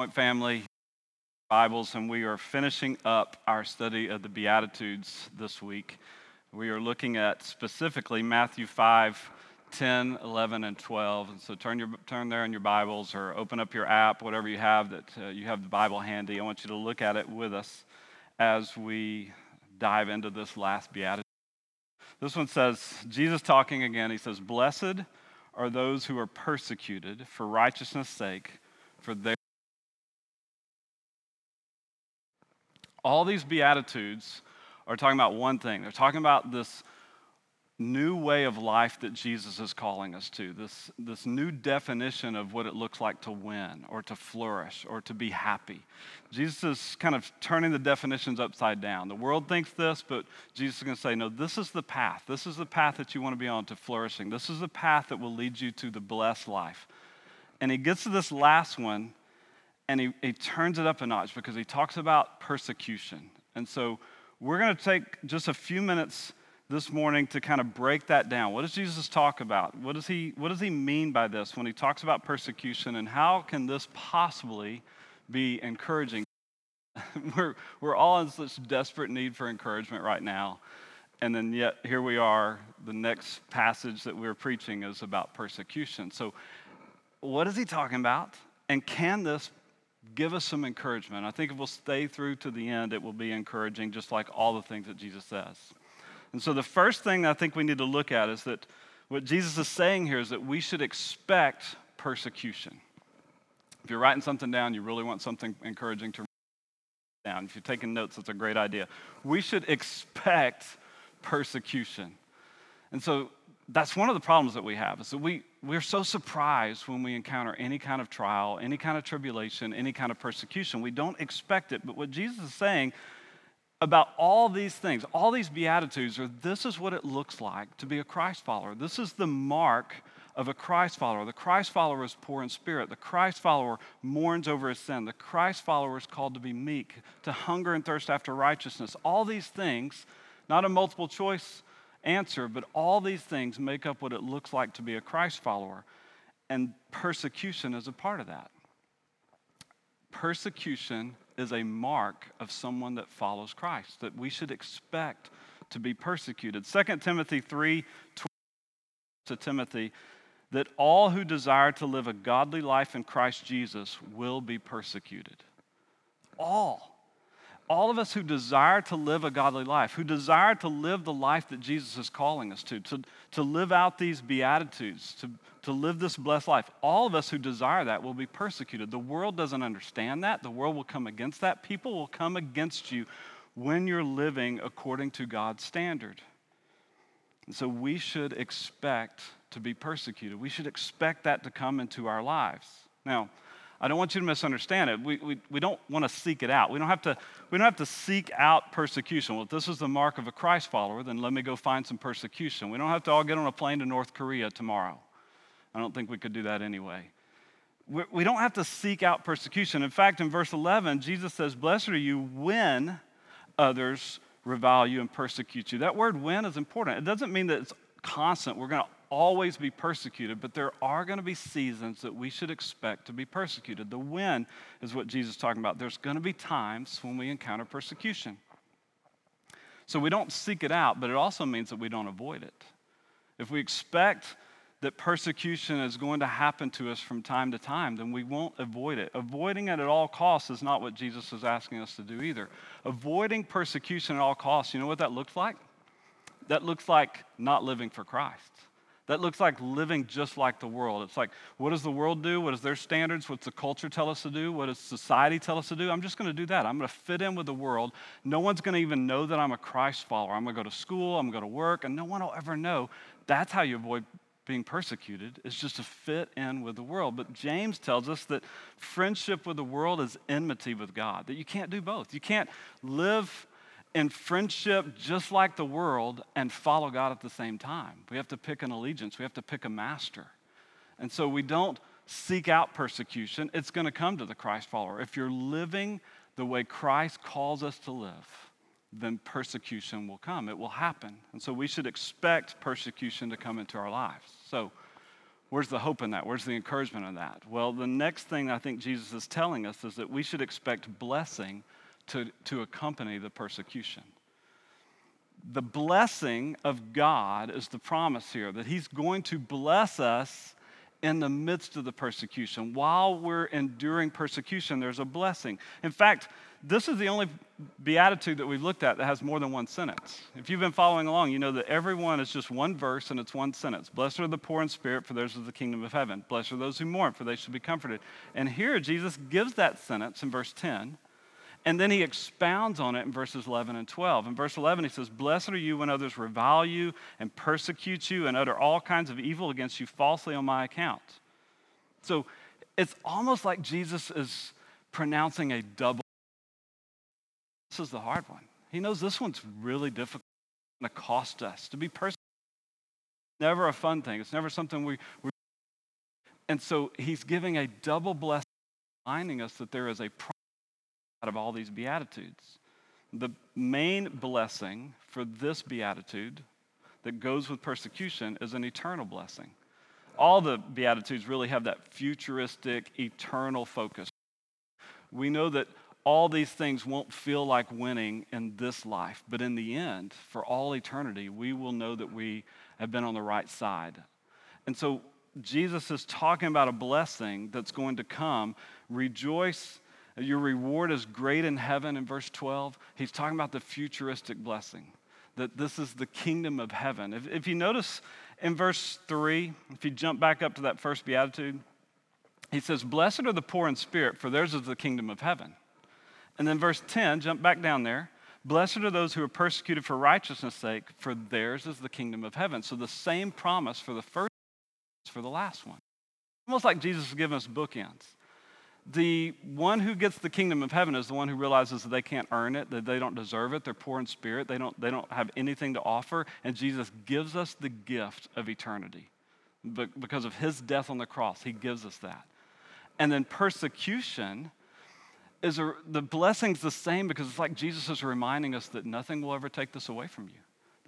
Point family, Bibles, and we are finishing up our study of the Beatitudes this week. We are looking at specifically Matthew 5, 10, 11, and 12. And so turn, your, turn there in your Bibles or open up your app, whatever you have that uh, you have the Bible handy. I want you to look at it with us as we dive into this last Beatitude. This one says, Jesus talking again, he says, Blessed are those who are persecuted for righteousness' sake, for they all these beatitudes are talking about one thing. They're talking about this new way of life that Jesus is calling us to, this, this new definition of what it looks like to win or to flourish or to be happy. Jesus is kind of turning the definitions upside down. The world thinks this, but Jesus is going to say, no, this is the path. This is the path that you want to be on to flourishing. This is the path that will lead you to the blessed life. And he gets to this last one and he, he turns it up a notch because he talks about persecution. And so we're going to take just a few minutes this morning to kind of break that down. What does Jesus talk about? What does he, what does he mean by this when he talks about persecution, and how can this possibly be encouraging? we're, we're all in such desperate need for encouragement right now. And then, yet, here we are. The next passage that we're preaching is about persecution. So, what is he talking about? And can this give us some encouragement? I think if we'll stay through to the end, it will be encouraging, just like all the things that Jesus says. And so, the first thing I think we need to look at is that what Jesus is saying here is that we should expect persecution. If you're writing something down, you really want something encouraging to write down. If you're taking notes, that's a great idea. We should expect persecution. And so, that's one of the problems that we have is that we, we're so surprised when we encounter any kind of trial, any kind of tribulation, any kind of persecution. We don't expect it. But what Jesus is saying about all these things, all these beatitudes, are this is what it looks like to be a Christ follower. This is the mark of a Christ follower. The Christ follower is poor in spirit. The Christ follower mourns over his sin. The Christ follower is called to be meek, to hunger and thirst after righteousness. All these things, not a multiple choice answer, but all these things make up what it looks like to be a Christ follower. And persecution is a part of that. Persecution is a mark of someone that follows Christ, that we should expect to be persecuted. 2 Timothy 3 to Timothy, that all who desire to live a godly life in Christ Jesus will be persecuted. All. All of us who desire to live a godly life, who desire to live the life that Jesus is calling us to, to, to live out these beatitudes, to, to live this blessed life. All of us who desire that will be persecuted. The world doesn't understand that. The world will come against that. People will come against you when you're living according to God's standard. And so we should expect to be persecuted. We should expect that to come into our lives. Now, I don't want you to misunderstand it. We, we, we don't want to seek it out. We don't, have to, we don't have to seek out persecution. Well, if this is the mark of a Christ follower, then let me go find some persecution. We don't have to all get on a plane to North Korea tomorrow. I don't think we could do that anyway. We don't have to seek out persecution. In fact, in verse 11, Jesus says, Blessed are you when others revile you and persecute you. That word when is important. It doesn't mean that it's constant. We're going to always be persecuted, but there are going to be seasons that we should expect to be persecuted. The when is what Jesus is talking about. There's going to be times when we encounter persecution. So we don't seek it out, but it also means that we don't avoid it. If we expect that persecution is going to happen to us from time to time, then we won't avoid it. Avoiding it at all costs is not what Jesus is asking us to do either. Avoiding persecution at all costs, you know what that looks like? That looks like not living for Christ. That looks like living just like the world. It's like, what does the world do? What is their standards? What's the culture tell us to do? What does society tell us to do? I'm just going to do that. I'm going to fit in with the world. No one's going to even know that I'm a Christ follower. I'm going to go to school, I'm going to work, and no one will ever know. That's how you avoid being persecuted is just to fit in with the world. But James tells us that friendship with the world is enmity with God, that you can't do both. You can't live in friendship just like the world and follow God at the same time. We have to pick an allegiance, we have to pick a master. And so we don't seek out persecution, it's going to come to the Christ follower. If you're living the way Christ calls us to live, then persecution will come. It will happen. And so we should expect persecution to come into our lives. So, Where's the hope in that? Where's the encouragement in that? Well, the next thing I think Jesus is telling us is that we should expect blessing to, to accompany the persecution. The blessing of God is the promise here that He's going to bless us in the midst of the persecution. While we're enduring persecution, there's a blessing. In fact, this is the only beatitude that we've looked at that has more than one sentence. If you've been following along, you know that every one is just one verse and it's one sentence. Blessed are the poor in spirit, for theirs is the kingdom of heaven. Blessed are those who mourn, for they shall be comforted. And here Jesus gives that sentence in verse 10. And then he expounds on it in verses 11 and 12. In verse 11, he says, Blessed are you when others revile you and persecute you and utter all kinds of evil against you falsely on my account. So it's almost like Jesus is pronouncing a double. This is the hard one. He knows this one's really difficult to cost us. To be persecuted never a fun thing. It's never something we, we and so he's giving a double blessing, reminding us that there is a promise out of all these beatitudes. The main blessing for this beatitude that goes with persecution is an eternal blessing. All the beatitudes really have that futuristic, eternal focus. We know that all these things won't feel like winning in this life, but in the end, for all eternity, we will know that we have been on the right side. And so Jesus is talking about a blessing that's going to come. Rejoice, your reward is great in heaven in verse 12. He's talking about the futuristic blessing, that this is the kingdom of heaven. If, if you notice in verse 3, if you jump back up to that first beatitude, he says, Blessed are the poor in spirit, for theirs is the kingdom of heaven. And then verse 10, jump back down there. Blessed are those who are persecuted for righteousness' sake, for theirs is the kingdom of heaven. So the same promise for the first for the last one. Almost like Jesus is giving us bookends. The one who gets the kingdom of heaven is the one who realizes that they can't earn it, that they don't deserve it, they're poor in spirit, they don't, they don't have anything to offer, and Jesus gives us the gift of eternity. But because of his death on the cross, he gives us that. And then persecution is a, the blessing's the same because it's like Jesus is reminding us that nothing will ever take this away from you.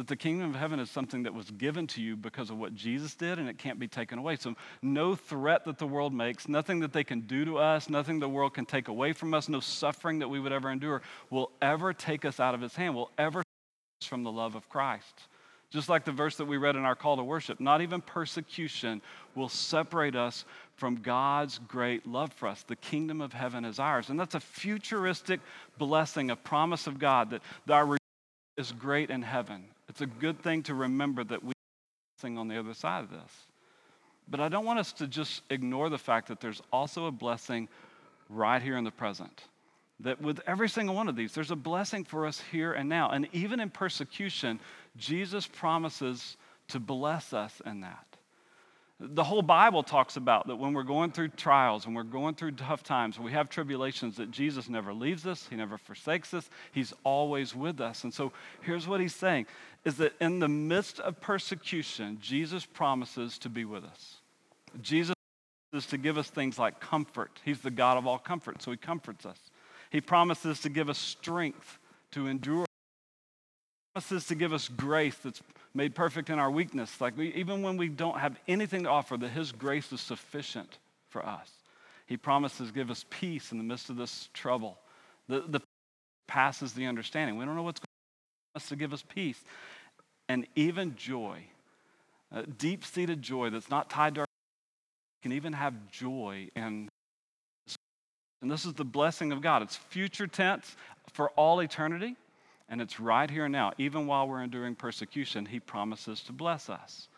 That the kingdom of heaven is something that was given to you because of what Jesus did and it can't be taken away. So, no threat that the world makes, nothing that they can do to us, nothing the world can take away from us, no suffering that we would ever endure will ever take us out of his hand, will ever us from the love of Christ. Just like the verse that we read in our call to worship, not even persecution will separate us from God's great love for us. The kingdom of heaven is ours. And that's a futuristic blessing, a promise of God that our is great in heaven. It's a good thing to remember that we are on the other side of this. But I don't want us to just ignore the fact that there's also a blessing right here in the present. That with every single one of these, there's a blessing for us here and now. And even in persecution, Jesus promises to bless us in that. The whole Bible talks about that when we're going through trials and we're going through tough times, we have tribulations, that Jesus never leaves us, He never forsakes us, He's always with us. And so here's what He's saying is that in the midst of persecution, Jesus promises to be with us. Jesus is to give us things like comfort. He's the God of all comfort, so He comforts us. He promises to give us strength to endure. Promises to give us grace that's made perfect in our weakness. Like we, even when we don't have anything to offer, that His grace is sufficient for us. He promises to give us peace in the midst of this trouble. The, the passes the understanding. We don't know what's going on to give us peace and even joy, deep seated joy that's not tied to our. can even have joy in and this is the blessing of God. It's future tense for all eternity, and it's right here and now. Even while we're enduring persecution, He promises to bless us.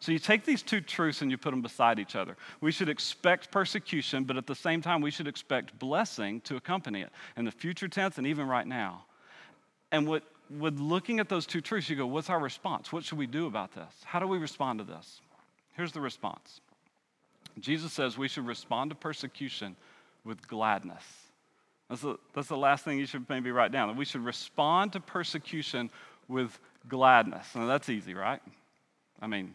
So you take these two truths and you put them beside each other. We should expect persecution, but at the same time, we should expect blessing to accompany it in the future tense and even right now. And what, with looking at those two truths, you go, what's our response? What should we do about this? How do we respond to this? Here's the response Jesus says we should respond to persecution with gladness. That's the, that's the last thing you should maybe write down. That we should respond to persecution with gladness. Now, that's easy, right? I mean,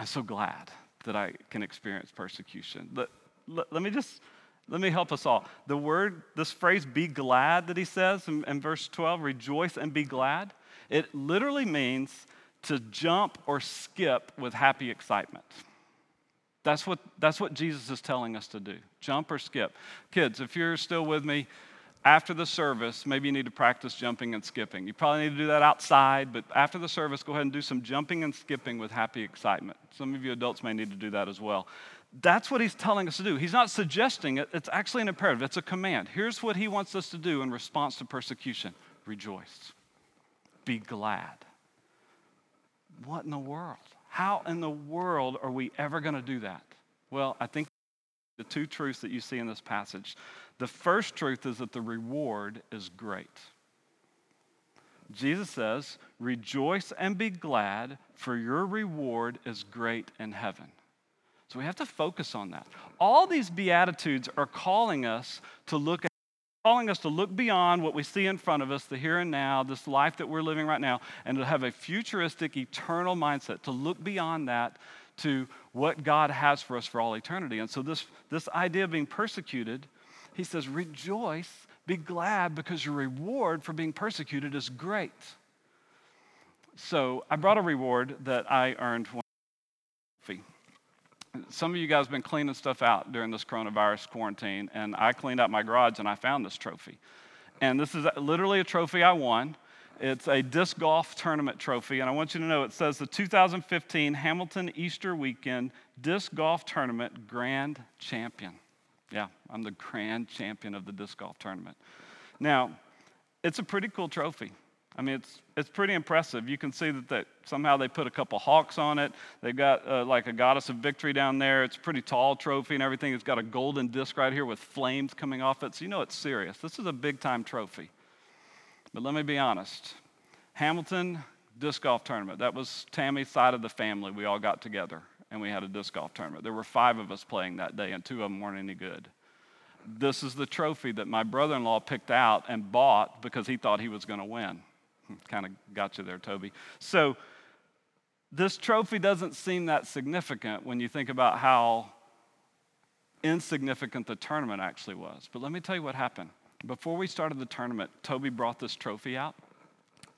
I'm so glad that I can experience persecution. Let, let, let me just let me help us all. The word, this phrase, be glad, that he says in, in, verse 12, rejoice and be glad, it literally means to jump or skip with happy excitement. That's what, that's what Jesus is telling us to do jump or skip. Kids, if you're still with me, after the service, maybe you need to practice jumping and skipping. You probably need to do that outside, but after the service, go ahead and do some jumping and skipping with happy excitement. Some of you adults may need to do that as well. That's what he's telling us to do. He's not suggesting it, it's actually an imperative, it's a command. Here's what he wants us to do in response to persecution rejoice, be glad. What in the world? How in the world are we ever going to do that? Well, I think the two truths that you see in this passage. The first truth is that the reward is great. Jesus says, Rejoice and be glad, for your reward is great in heaven. So we have to focus on that. All these Beatitudes are calling us to look calling us to look beyond what we see in front of us, the here and now, this life that we're living right now, and to have a futuristic, eternal mindset, to look beyond that to what God has for us for all eternity. And so, this, this idea of being persecuted he says, Rejoice, be glad, because your reward for being persecuted is great. So I brought a reward that I earned. Some of you guys have been cleaning stuff out during this coronavirus quarantine, and I cleaned out my garage and I found this trophy. And this is literally a trophy I won. It's a disc golf tournament trophy, and I want you to know it says the 2015 Hamilton Easter Weekend Disc Golf Tournament Grand Champion. Yeah, I'm the grand champion of the disc golf tournament. Now, it's a pretty cool trophy. I mean, it's, it's pretty impressive. You can see that, that somehow they put a couple hawks on it. They've got uh, like a goddess of victory down there. It's a pretty tall trophy and everything. It's got a golden disc right here with flames coming off it. So you know it's serious. This is a big time trophy. But let me be honest Hamilton disc golf tournament, that was Tammy's side of the family. We all got together and we had a disc golf tournament. There were five of us playing that day, and two of them weren't any good. This is the trophy that my brother in law picked out and bought because he thought he was going to win. Kind of got you there, Toby. So, this trophy doesn't seem that significant when you think about how insignificant the tournament actually was. But let me tell you what happened. Before we started the tournament, Toby brought this trophy out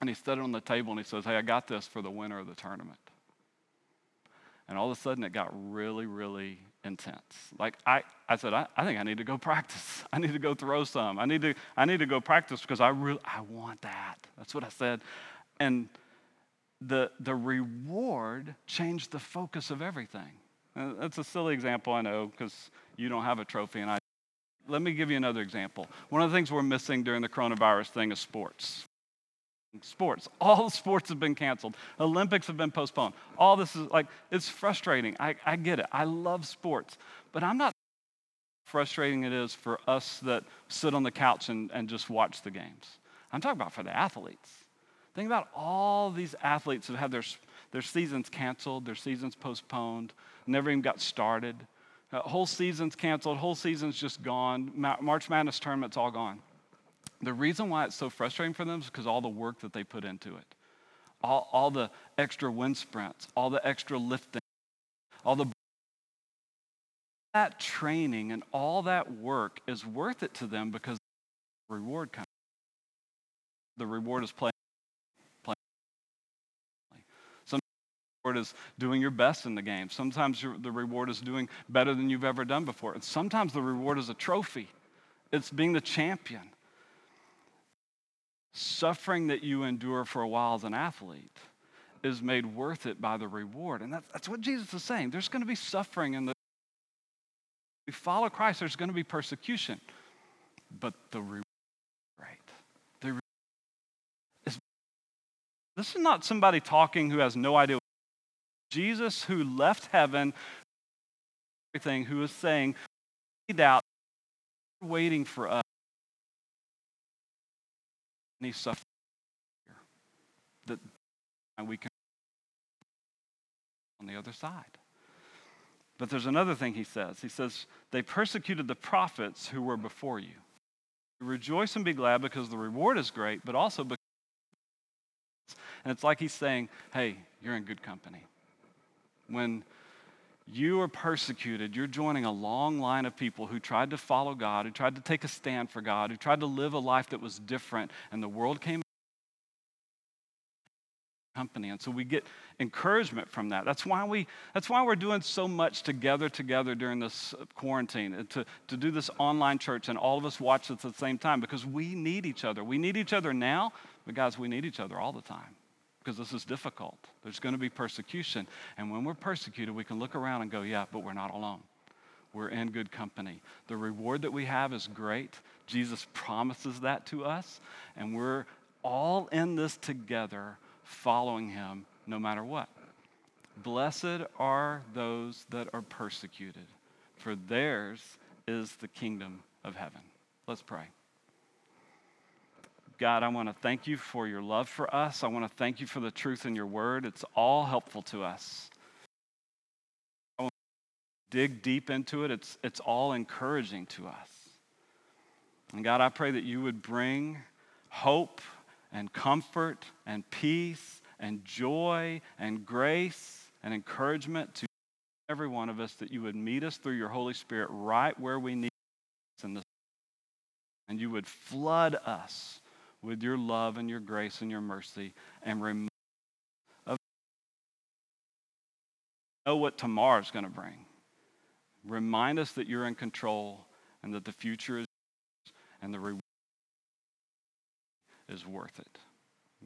and he set it on the table and he says, Hey, I got this for the winner of the tournament. And all of a sudden, it got really, really intense. Like I, I said, I, I think I need to go practice. I need to go throw some. I need to, I need to go practice because I really, I want that. That's what I said. And the, the reward changed the focus of everything. Uh, that's a silly example, I know, because you don't have a trophy and I. Let me give you another example. One of the things we're missing during the coronavirus thing is sports. Sports. All sports have been canceled. Olympics have been postponed. All this is like, it's frustrating. I, I get it. I love sports. But I'm not frustrating it is for us that sit on the couch and, and just watch the games. I'm talking about for the athletes. Think about all these athletes who have their, their seasons canceled, their seasons postponed, never even got started. Uh, whole seasons canceled, whole seasons just gone. March Madness tournament's all gone. The reason why it's so frustrating for them is because all the work that they put into it. All, all the extra wind sprints, all the extra lifting, all the that training and all that work is worth it to them because the reward comes. The reward is playing. playing. Sometimes the reward is doing your best in the game. Sometimes the reward is doing better than you've ever done before. And sometimes the reward is a trophy. It's being the champion suffering that you endure for a while as an athlete is made worth it by the reward. And that's, that's what Jesus is saying. There's going to be suffering in the If we follow Christ, there's going to be persecution. But the reward right. The is, this is not somebody talking who has no idea. Jesus who left heaven, everything, who is saying, out, waiting for us any suffering that we can on the other side. But there's another thing he says. He says, They persecuted the prophets who were before you. Rejoice and be glad because the reward is great, but also because. And it's like he's saying, Hey, you're in good company. When you are persecuted, you're joining a long line of people who tried to follow God, who tried to take a stand for God, who tried to live a life that was different, and the world came company. And so we get encouragement from that. That's why, we, that's why we're doing so much together, together during this uh, quarantine, and to, to do this online church, and all of us watch at the same time because we need each other. We need each other now, but guys, we need each other all the time because this is difficult. There's going to be persecution. And when we're persecuted, we can look around and go, yeah, but we're not alone. We're in good company. The reward that we have is great. Jesus promises that to us, and we're all in this together, following him no matter what. Blessed are those that are persecuted, for theirs is the kingdom of heaven. Let's pray. God, I want to thank you for your love for us. I want to thank you for the truth in your word. It's all helpful to us. I want to dig deep into it. It's, it's all encouraging to us. And God, I pray that you would bring hope and comfort and peace and joy and grace and encouragement to every one of us, that you would meet us through your Holy Spirit right where we need us in this. And you would flood us with your love and your grace and your mercy and remind us of know what tomorrow's going to bring. Remind us that you're in control and that the future is and the reward is worth it.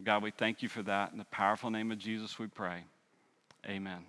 God, we thank you for that. In the powerful name of Jesus, we pray. Amen.